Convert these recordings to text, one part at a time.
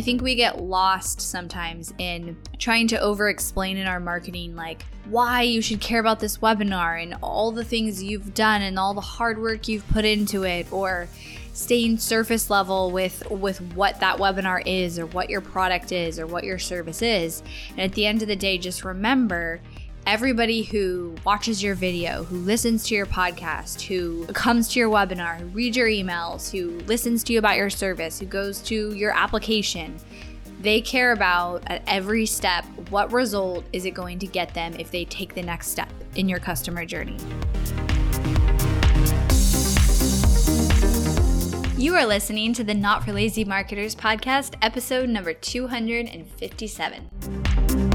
I think we get lost sometimes in trying to over explain in our marketing, like why you should care about this webinar and all the things you've done and all the hard work you've put into it, or staying surface level with with what that webinar is or what your product is or what your service is. And at the end of the day, just remember everybody who watches your video, who listens to your podcast, who comes to your webinar, who reads your emails, who listens to you about your service, who goes to your application, they care about at every step what result is it going to get them if they take the next step in your customer journey. You are listening to the Not for Lazy Marketers podcast, episode number 257.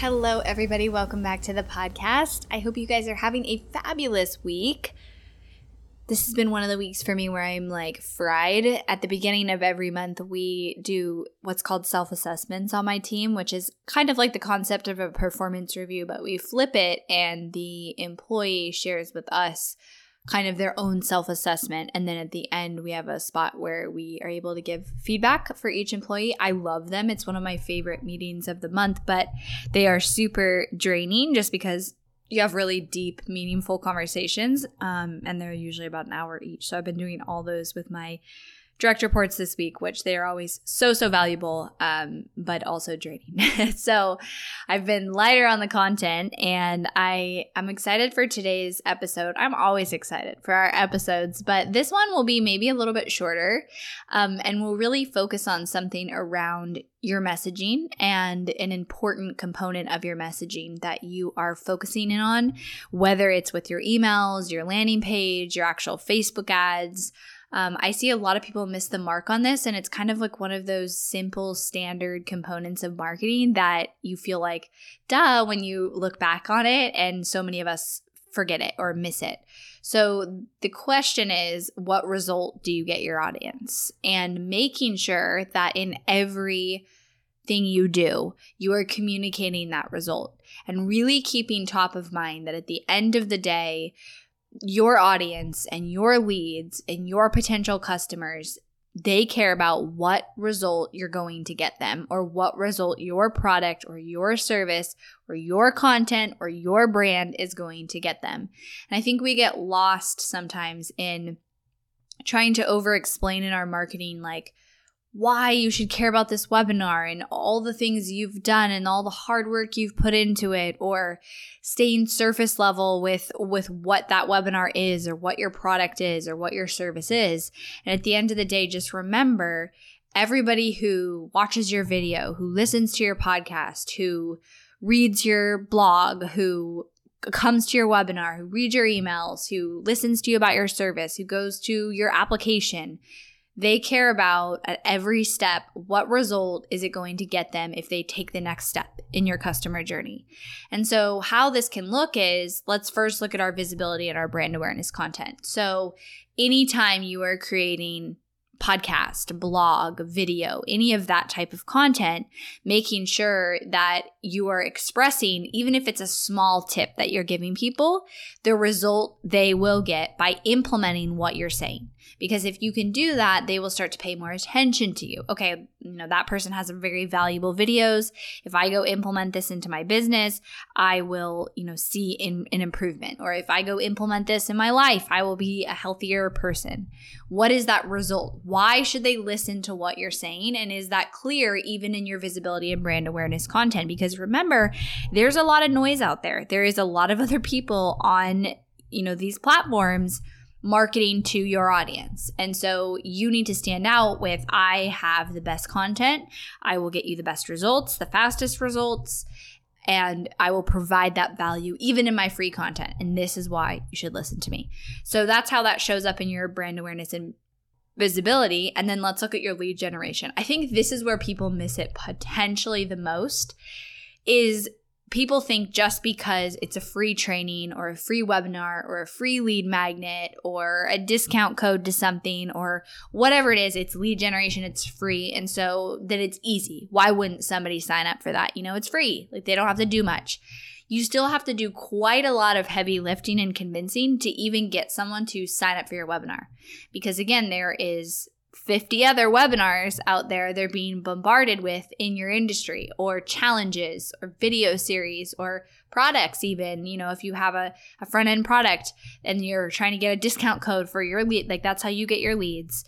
Hello, everybody. Welcome back to the podcast. I hope you guys are having a fabulous week this has been one of the weeks for me where I'm like fried. At the beginning of every month, we do what's called self assessments on my team, which is kind of like the concept of a performance review, but we flip it and the employee shares with us kind of their own self assessment. And then at the end, we have a spot where we are able to give feedback for each employee. I love them. It's one of my favorite meetings of the month, but they are super draining just because you have really deep, meaningful conversations, um, and they're usually about an hour each. So I've been doing all those with my direct reports this week, which they are always so, so valuable, um, but also draining. so I've been lighter on the content and I am excited for today's episode. I'm always excited for our episodes, but this one will be maybe a little bit shorter um, and we'll really focus on something around your messaging and an important component of your messaging that you are focusing in on, whether it's with your emails, your landing page, your actual Facebook ads. Um, I see a lot of people miss the mark on this, and it's kind of like one of those simple, standard components of marketing that you feel like, duh, when you look back on it, and so many of us forget it or miss it. So the question is, what result do you get your audience? And making sure that in every thing you do, you are communicating that result and really keeping top of mind that at the end of the day, your audience and your leads and your potential customers they care about what result you're going to get them or what result your product or your service or your content or your brand is going to get them. And I think we get lost sometimes in trying to over explain in our marketing like why you should care about this webinar and all the things you've done and all the hard work you've put into it or staying surface level with with what that webinar is or what your product is or what your service is. And at the end of the day just remember everybody who watches your video who listens to your podcast who reads your blog who comes to your webinar who reads your emails who listens to you about your service who goes to your application they care about at every step what result is it going to get them if they take the next step in your customer journey. And so, how this can look is let's first look at our visibility and our brand awareness content. So, anytime you are creating podcast, blog, video, any of that type of content, making sure that you are expressing, even if it's a small tip that you're giving people, the result they will get by implementing what you're saying. Because if you can do that, they will start to pay more attention to you. Okay, you know, that person has some very valuable videos. If I go implement this into my business, I will, you know, see in, an improvement. Or if I go implement this in my life, I will be a healthier person. What is that result? Why should they listen to what you're saying? And is that clear even in your visibility and brand awareness content? Because remember, there's a lot of noise out there. There is a lot of other people on, you know, these platforms marketing to your audience. And so you need to stand out with I have the best content. I will get you the best results, the fastest results, and I will provide that value even in my free content. And this is why you should listen to me. So that's how that shows up in your brand awareness and visibility. And then let's look at your lead generation. I think this is where people miss it potentially the most is people think just because it's a free training or a free webinar or a free lead magnet or a discount code to something or whatever it is, it's lead generation, it's free. And so that it's easy. Why wouldn't somebody sign up for that? You know, it's free. Like they don't have to do much. you still have to do quite a lot of heavy lifting and convincing to even get someone to sign up for your webinar. Because again, there is 50 other webinars out there they're being bombarded with in your industry or challenges or video series or products even you know if you have a, a front end product and you're trying to get a discount code for your lead like that's how you get your leads.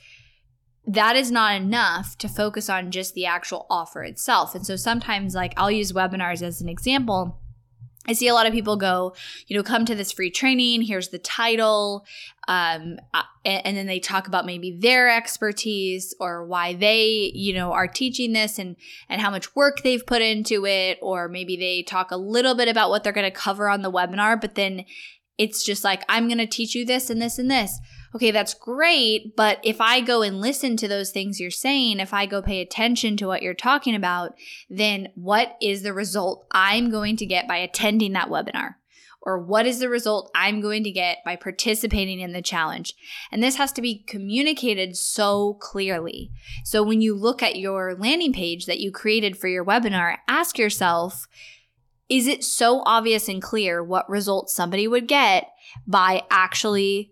That is not enough to focus on just the actual offer itself. And so sometimes like i'll use webinars as an example I see a lot of people go, you know, come to this free training. Here's the title. Um, uh, and, and, then they talk about maybe their expertise or why they, you know, are teaching this and, and how much work they've put into it. Or maybe they talk a little bit about what they're going to cover on the webinar, but then it's just like, I'm going to teach you this and this and this okay, that's great. But if I go and listen to those things you're saying, if I go pay attention to what you're talking about, then what is the result I'm going to get by attending that webinar? Or what is the result I'm going to get by participating in the challenge? And this has to be communicated so clearly. So when you look at your landing page that you created for your webinar, ask yourself, is it so obvious and clear what result somebody would get by actually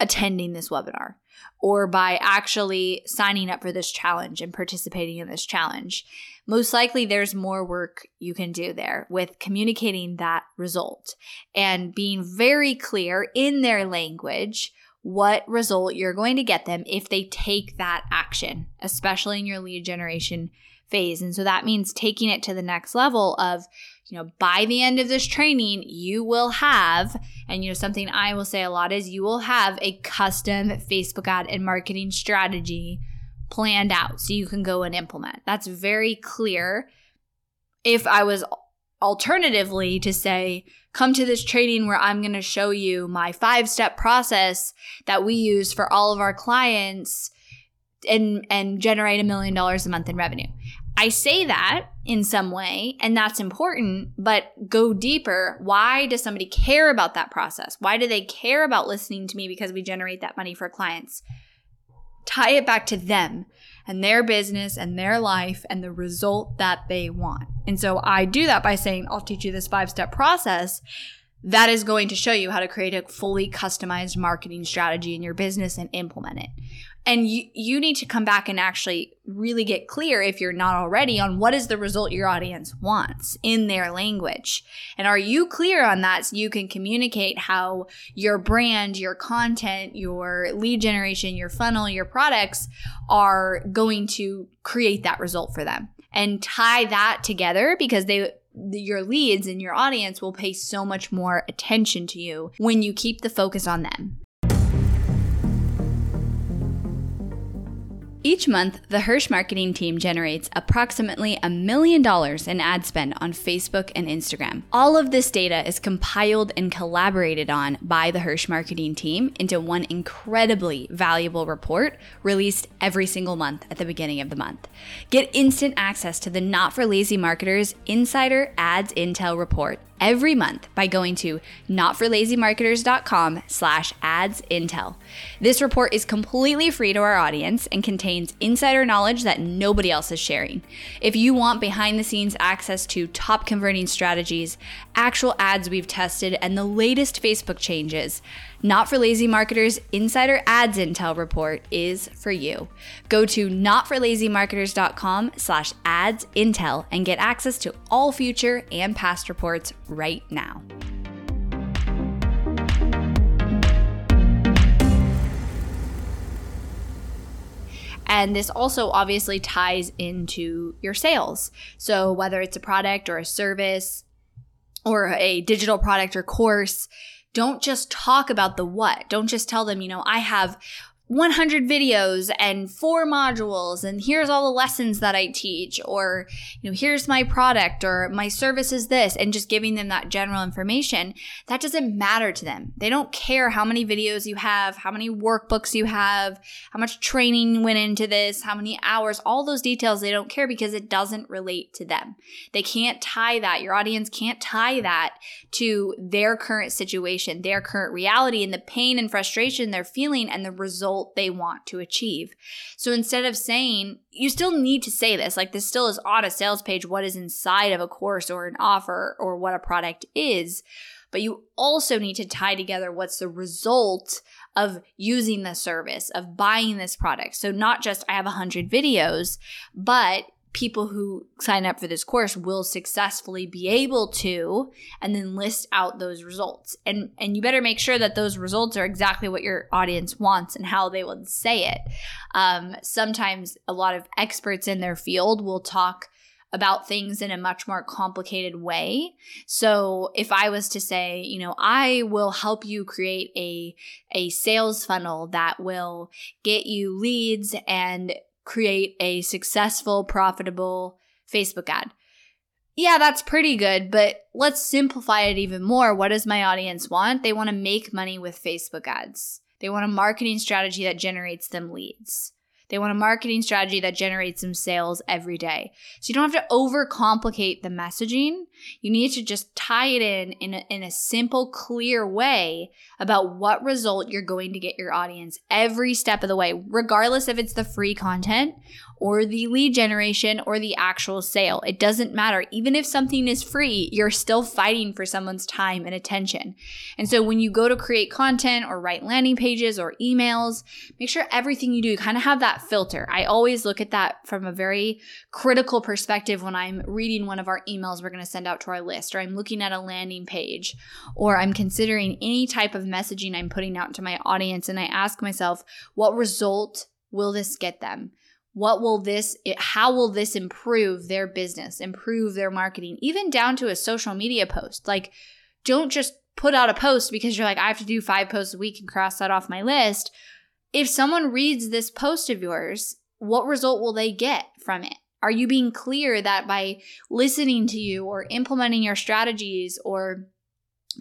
attending this webinar or by actually signing up for this challenge and participating in this challenge. Most likely, there's more work you can do there with communicating that result and being very clear in their language what result you're going to get them if they take that action, especially in your lead generation phase. And so that means taking it to the next level of you know, by the end of this training, you will have, and you know, something I will say a lot is you will have a custom Facebook ad and marketing strategy planned out so you can go and implement. That's very clear. If I was alternatively to say, come to this training where I'm going to show you my five step process that we use for all of our clients and and generate a million dollars a month in revenue. I say that in some way, and that's important, but go deeper. Why does somebody care about that process? Why do they care about listening to me because we generate that money for clients? Tie it back to them and their business and their life and the result that they want. And so I do that by saying, I'll teach you this five step process that is going to show you how to create a fully customized marketing strategy in your business and implement it. And you, you need to come back and actually really get clear if you're not already on what is the result your audience wants in their language. And are you clear on that so you can communicate how your brand, your content, your lead generation, your funnel, your products are going to create that result for them and tie that together because they your leads and your audience will pay so much more attention to you when you keep the focus on them. Each month, the Hirsh marketing team generates approximately a million dollars in ad spend on Facebook and Instagram. All of this data is compiled and collaborated on by the Hirsh marketing team into one incredibly valuable report released every single month at the beginning of the month. Get instant access to the Not for Lazy Marketers Insider Ads Intel Report every month by going to notforlazymarketers.com slash ads intel. This report is completely free to our audience and contains insider knowledge that nobody else is sharing. If you want behind the scenes access to top converting strategies, actual ads we've tested, and the latest Facebook changes, not for Lazy Marketers Insider Ads Intel Report is for you. Go to notforlazymarketers.com slash ads intel and get access to all future and past reports right now. And this also obviously ties into your sales. So, whether it's a product or a service or a digital product or course, don't just talk about the what. Don't just tell them, you know, I have 100 videos and four modules and here's all the lessons that I teach or you know here's my product or my service is this and just giving them that general information that doesn't matter to them. They don't care how many videos you have, how many workbooks you have, how much training went into this, how many hours, all those details they don't care because it doesn't relate to them. They can't tie that. Your audience can't tie that to their current situation, their current reality and the pain and frustration they're feeling and the result result they want to achieve. So instead of saying, you still need to say this, like this still is on a sales page, what is inside of a course or an offer or what a product is. But you also need to tie together what's the result of using the service, of buying this product. So not just I have 100 videos, but people who sign up for this course will successfully be able to and then list out those results and and you better make sure that those results are exactly what your audience wants and how they would say it um, sometimes a lot of experts in their field will talk about things in a much more complicated way. So if I was to say, you know, I will help you create a a sales funnel that will get you leads and create a successful, profitable Facebook ad. Yeah, that's pretty good, but let's simplify it even more. What does my audience want? They want to make money with Facebook ads. They want a marketing strategy that generates them leads. They want a marketing strategy that generates some sales every day. So you don't have to overcomplicate the messaging. You need to just tie it in in a, in a simple, clear way about what result you're going to get your audience every step of the way, regardless if it's the free content or the lead generation or the actual sale. It doesn't matter. Even if something is free, you're still fighting for someone's time and attention. And so when you go to create content or write landing pages or emails, make sure everything you do kind of have that filter. I always look at that from a very critical perspective when I'm reading one of our emails we're going to send out to our list, or I'm looking at a landing page, or I'm considering any type of messaging I'm putting out to my audience. And I ask myself, what result will this get them? What will this how will this improve their business improve their marketing even down to a social media post? Like don't just put out a post because you're like i have to do five posts a week and cross that off my list. If someone reads this post of yours what result will they get from it? Are you being clear that by listening to you or implementing your strategies or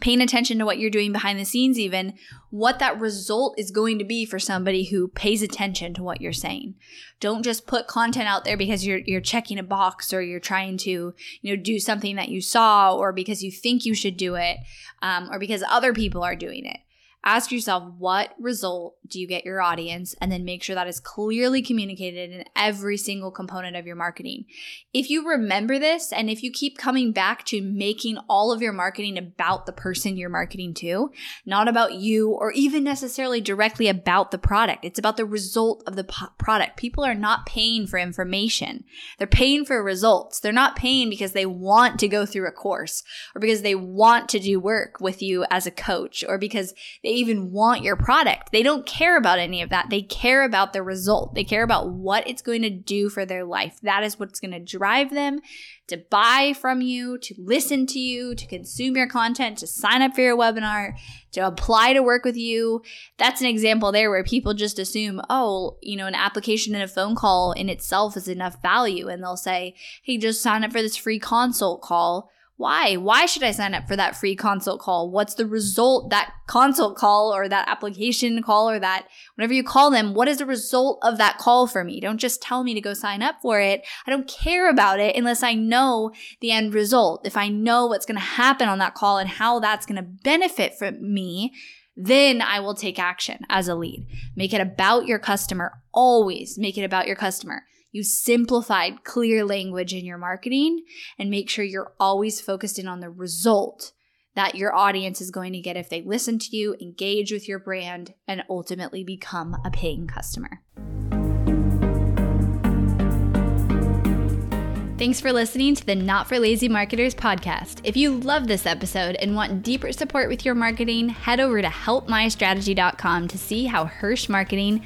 paying attention to what you're doing behind the scenes, even what that result is going to be for somebody who pays attention to what you're saying. Don't just put content out there because you're you're checking a box or you're trying to you know do something that you saw or because you think you should do it um, or because other people are doing it. Ask yourself what result do you get your audience and then make sure that is clearly communicated in every single component of your marketing. If you remember this and if you keep coming back to making all of your marketing about the person you're marketing to, not about you or even necessarily directly about the product, it's about the result of the product. People are not paying for information. They're paying for results. They're not paying because they want to go through a course or because they want to do work with you as a coach or because they they even want your product. They don't care about any of that. They care about the result. They care about what it's going to do for their life. That is what's going to drive them to buy from you, to listen to you, to consume your content, to sign up for your webinar, to apply to work with you. That's an example there where people just assume, oh, you know, an application and a phone call in itself is enough value. And they'll say, hey, just sign up for this free consult call why? Why should I sign up for that free consult call? What's the result that consult call or that application call or that whatever you call them? What is the result of that call for me? Don't just tell me to go sign up for it. I don't care about it unless I know the end result. If I know what's going to happen on that call and how that's going to benefit for me, then I will take action as a lead. Make it about your customer. Always make it about your customer. You simplified clear language in your marketing and make sure you're always focused in on the result that your audience is going to get if they listen to you, engage with your brand, and ultimately become a paying customer. Thanks for listening to the Not for Lazy Marketers podcast. If you love this episode and want deeper support with your marketing, head over to helpmystrategy.com to see how Hirsh Marketing